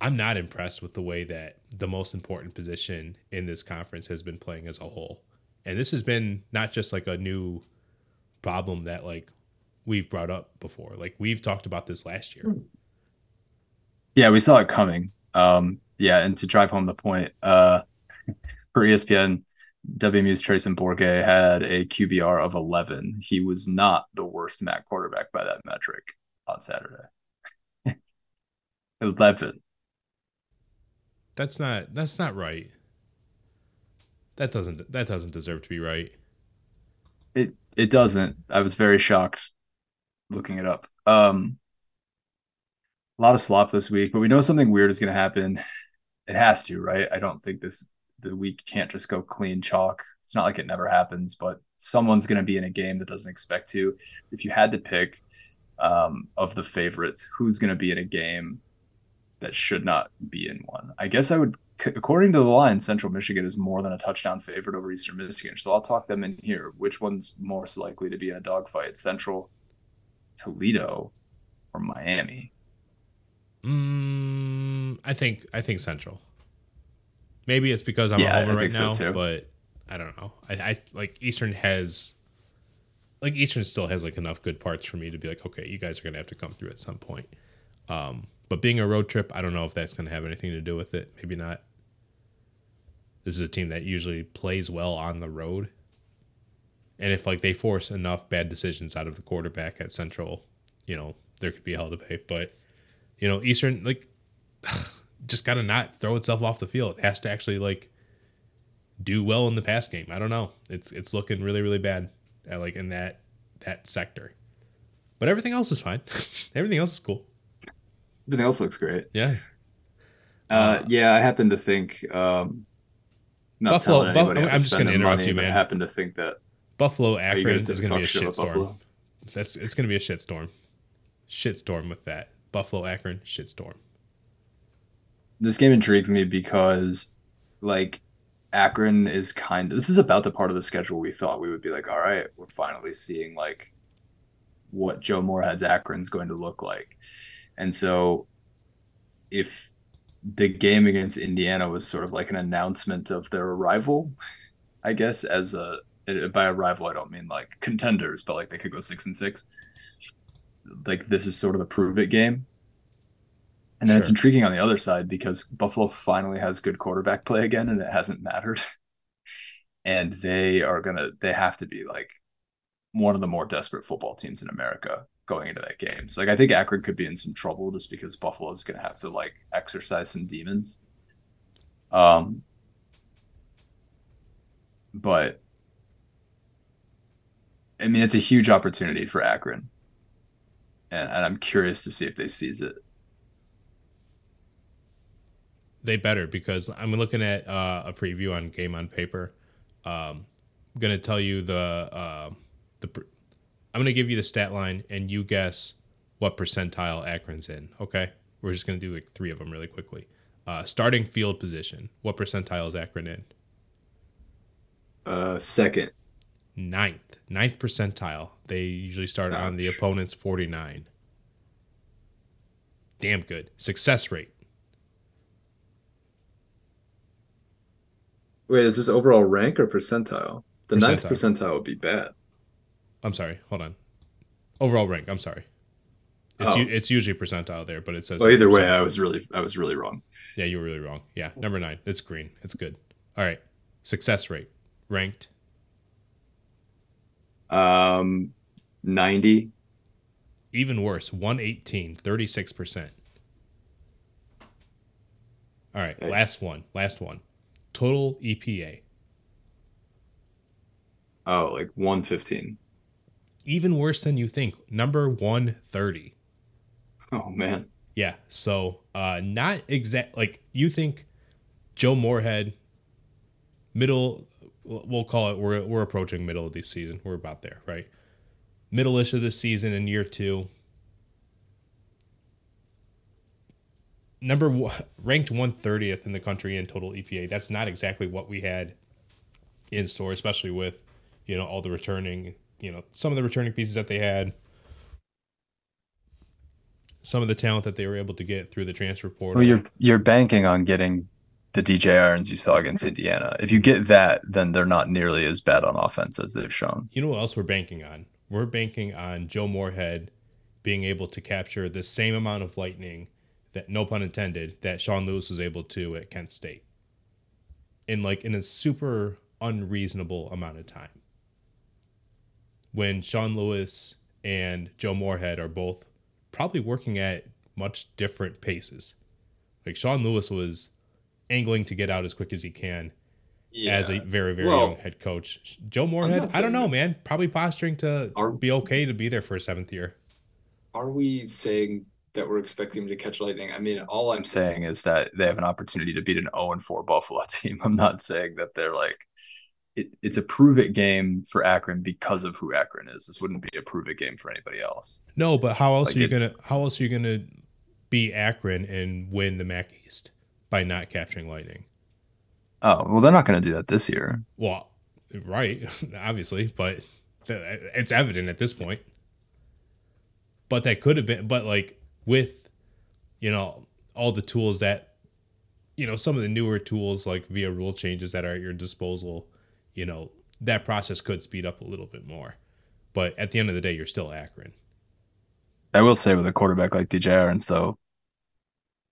I'm not impressed with the way that the most important position in this conference has been playing as a whole. And this has been not just like a new problem that like we've brought up before. Like we've talked about this last year. Yeah, we saw it coming. Um, yeah, and to drive home the point, uh, for ESPN, WMU's Treyson Bourguet had a QBR of 11. He was not the worst MAC quarterback by that metric on Saturday. 11. That's not that's not right. That doesn't that doesn't deserve to be right. It it doesn't. I was very shocked looking it up. Um a lot of slop this week, but we know something weird is going to happen. It has to, right? I don't think this the week can't just go clean chalk. It's not like it never happens, but someone's going to be in a game that doesn't expect to. If you had to pick um, of the favorites, who's going to be in a game that should not be in one. I guess I would, according to the line, Central Michigan is more than a touchdown favorite over Eastern Michigan. So I'll talk them in here. Which one's most likely to be in a dogfight? Central, Toledo, or Miami? Mm, I think I think Central. Maybe it's because I'm yeah, a homer right now, so but I don't know. I, I like Eastern has like Eastern still has like enough good parts for me to be like, okay, you guys are gonna have to come through at some point. Um, but being a road trip, I don't know if that's going to have anything to do with it. Maybe not. This is a team that usually plays well on the road. And if like they force enough bad decisions out of the quarterback at Central, you know, there could be hell to pay. But you know, Eastern like just got to not throw itself off the field. It has to actually like do well in the pass game. I don't know. It's it's looking really really bad at, like in that that sector. But everything else is fine. everything else is cool. Everything else looks great. Yeah. Uh, Uh, yeah, I happen to think. Um, not Buffalo- telling anybody how I'm just gonna interrupt money, you, man. I happen to think that Buffalo you gonna Akron is going to be a shitstorm. That's it's going to be a shitstorm. Shitstorm with that. Buffalo Akron shitstorm. this game intrigues me because, like, Akron is kind of. This is about the part of the schedule we thought we would be like, all right, we're finally seeing like what Joe Moorhead's Akron's going to look like, and so if the game against Indiana was sort of like an announcement of their arrival, I guess as a by arrival I don't mean like contenders, but like they could go six and six. Like this is sort of the prove it game. And then it's intriguing on the other side because Buffalo finally has good quarterback play again and it hasn't mattered. and they are gonna they have to be like one of the more desperate football teams in America going into that game. So like I think Akron could be in some trouble just because Buffalo's gonna have to like exercise some demons. Um but I mean it's a huge opportunity for Akron. And, and I'm curious to see if they seize it. They better because I'm looking at uh, a preview on Game on Paper. Um, I'm going to tell you the uh, the per- I'm going to give you the stat line and you guess what percentile Akron's in. Okay, we're just going to do like three of them really quickly. Uh, starting field position. What percentile is Akron in? Uh second. Ninth, ninth percentile. They usually start on the opponent's 49. Damn good. Success rate. Wait, is this overall rank or percentile? The ninth Percentile. percentile would be bad. I'm sorry. Hold on. Overall rank. I'm sorry. It's Oh. u- it's usually percentile there, but it says. Well, either way. I was really I was really wrong. yeah, you were really wrong. Yeah, number nine. It's green. It's good. All right. Success rate ranked. Um, ninety. Even worse. 118, 36 percent. All right. Yikes. Last one. Last one. Total EPA. Oh, like one fifteen. Even worse than you think. Number 130. Oh man. Yeah. So uh not exact like you think Joe Moorhead middle we'll call it we're we're approaching middle of the season. We're about there, right? Middle-ish of the season in year 2. Number one, ranked 130th in the country in total EPA. That's not exactly what we had in store, especially with, you know, all the returning, you know, some of the returning pieces that they had some of the talent that they were able to get through the transfer portal. Well, you're you're banking on getting the DJ Irons you saw against mm-hmm. Indiana. If you get that, then they're not nearly as bad on offense as they've shown. you know what else we're banking on? We're banking on Joe Moorhead being able to capture the same amount of lightning that, no pun intended, that Sean Lewis was able to at Kent State. In like in a super unreasonable amount of time. When Sean Lewis and Joe Moorhead are both probably working at much different paces. Like Sean Lewis was angling to get out as quick as he can as a very very Well, young head coach. Joe Moorhead, I don't know, man. Probably posturing to Are- be okay to be there for a seventh year. Are we saying that we're expecting him to catch lightning? I mean, all I'm I'm saying is that they have an opportunity to beat an 0 and 4 Buffalo team. I'm not saying that they're like it, it's a prove it game for Akron because of who Akron is. This wouldn't be a prove it game for anybody else. No, but how else Like, are you gonna how else are you gonna be Akron and win the MAC East by not capturing lightning? Oh, well, they're not going to do that this year. Well, right, obviously, but it's evident at this point. But that could have been, but like with, you know, all the tools that, you know, some of the newer tools like via rule changes that are at your disposal, you know, that process could speed up a little bit more. But at the end of the day, you're still Akron. I will say with a quarterback like DJ Irons, though,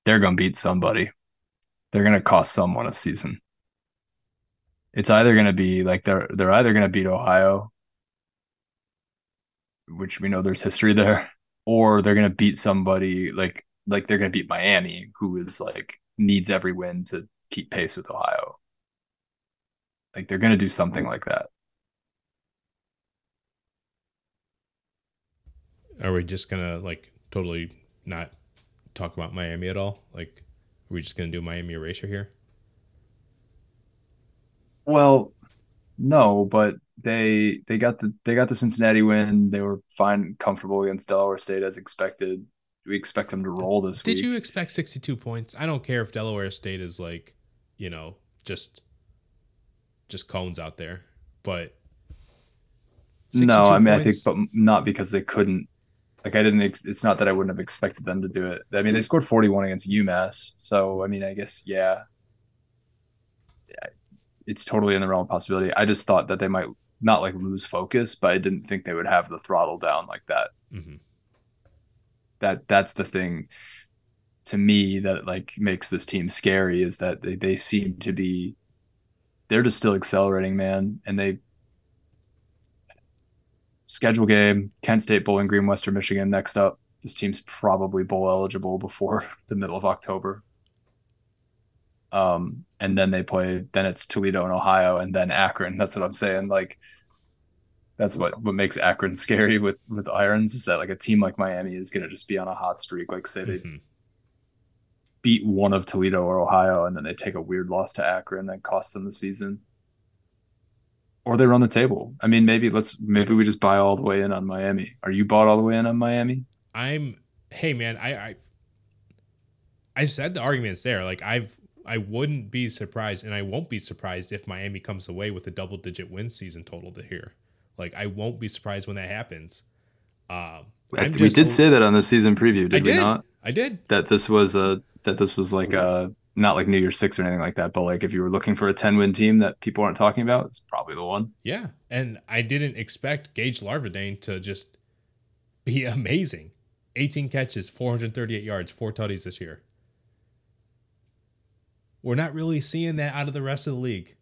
they're going to beat somebody. They're going to cost someone a season. It's either going to be like they're they're either going to beat Ohio, which we know there's history there, or they're going to beat somebody like like they're going to beat Miami, who is like needs every win to keep pace with Ohio. Like they're going to do something like that. Are we just gonna like totally not talk about Miami at all? Like, are we just gonna do Miami erasure here? Well, no, but they they got the they got the Cincinnati win. They were fine, comfortable against Delaware State as expected. We expect them to roll this Did week. you expect 62 points? I don't care if Delaware State is like, you know, just just cones out there, but No, I mean I think, but not because they couldn't. Like I didn't. ex- It's not that I wouldn't have expected them to do it. I mean, they scored forty-one against UMass, so I mean, I guess yeah, yeah, it's totally in the realm of possibility. I just thought that they might not like lose focus, but I didn't think they would have the throttle down like that. Mhm. That that's the thing to me that like makes this team scary is that they, they seem to be they're just still accelerating, man, and they schedule game Kent State Bowling Green Western Michigan next up. This team's probably bowl eligible before the middle of October. Um, and then they play. Then it's Toledo and Ohio, and then Akron. That's what I'm saying. Like, that's what what makes Akron scary with with irons is that like a team like Miami is gonna just be on a hot streak. Like, say they Mhm. beat one of Toledo or Ohio, and then they take a weird loss to Akron that costs them the season. Or they run the table. I mean, maybe let's maybe we just buy all the way in on Miami. Are you bought all the way in on Miami? I'm hey man, I I I said the argument's there. Like I've I wouldn't be surprised and I won't be surprised if Miami comes away with a double digit win season total to here. Like I won't be surprised when that happens. Um I'm we did a- say that on the season preview, I did we not? I did. That this was a that this was like a not like New Year's Six or anything like that, but like if you were looking for a ten win team that people aren't talking about, it's probably the one. Yeah. And I didn't expect Gage Larvadain to just be amazing. 18 catches, 438 yards, four tutties this year. We're not really seeing that out of the rest of the league.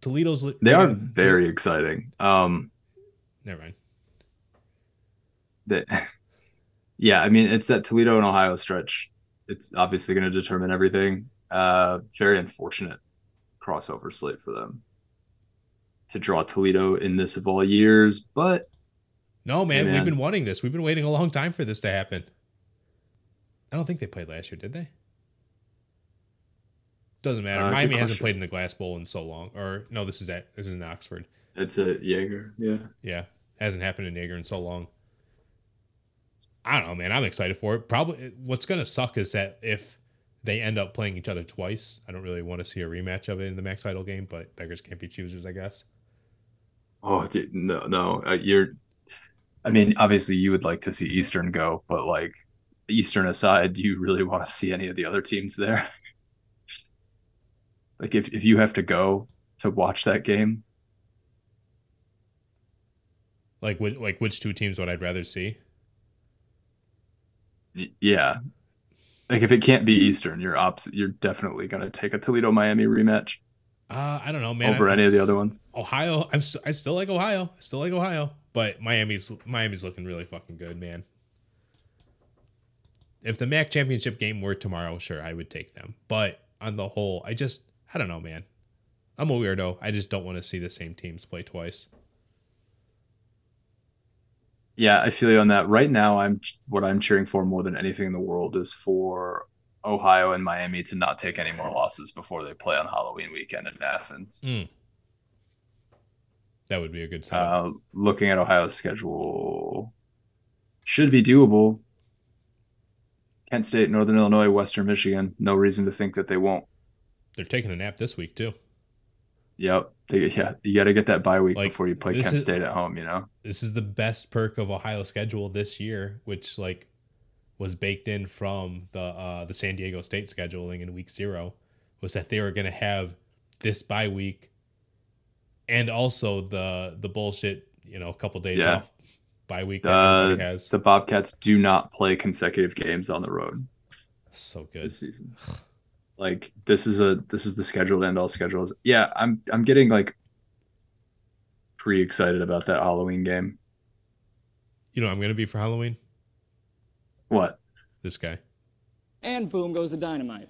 Toledo's They are very exciting. Um, Never mind. that yeah i mean it's that toledo and ohio stretch it's obviously going to determine everything uh very unfortunate crossover slate for them to draw toledo in this of all years but No, man, Hey, we've been wanting this. We've been waiting a long time for this to happen. I don't think they played last year, did they? Doesn't matter. Uh, Miami hasn't played in the Glass Bowl in so long. Or no, this is at this is in Oxford. it's a Yager yeah Yeah, hasn't happened in Yager in so long. I don't know, man. I'm excited for it. Probably what's gonna suck is that if they end up playing each other twice, I don't really want to see a rematch of it in the MAC title game. But beggars can't be choosers, I guess. oh dude, no no uh, you're i mean obviously you would like to see eastern go but like eastern aside do you really want to see any of the other teams there like if, if you have to go to watch that game Like, like which two teams would I'd rather see? Yeah. Like if it can't be Eastern, you're opposite. You're definitely gonna take a Toledo Miami rematch Uh, I don't know, man. over I- any of the other ones. Ohio, I'm st- I still like Ohio. I still like Ohio, but Miami's Miami's looking really fucking good, man. If the MAC championship game were tomorrow, sure, I would take them. But on the whole, I just I don't know, man. I'm a weirdo. I just don't want to see the same teams play twice. Yeah, I feel you on that. Right now, I'm what I'm cheering for more than anything in the world is for Ohio and Miami to not take any more losses before they play on Halloween weekend in Athens. Mm. That would be a good setup. Uh, looking at Ohio's schedule, should be doable. Kent State, Northern Illinois, Western Michigan. No reason to think that they won't. They're taking a nap this week too. Yep. They, yeah, you got to get that bye week Like, before you play Kent is- State at home. You know. This is the best perk of Ohio's schedule this year, which like was baked in from the uh, the San Diego State scheduling in week zero, was that they were going to have this bye week, and also the the bullshit you know a couple days Yeah. off bye week that Uh, has. the Bobcats do not play consecutive games on the road so good. this season. Like this is a this is the scheduled end all schedules. Yeah, I'm I'm getting like pretty excited about that Halloween game. You know, what I'm going to be for Halloween. What? This guy. And boom goes the dynamite.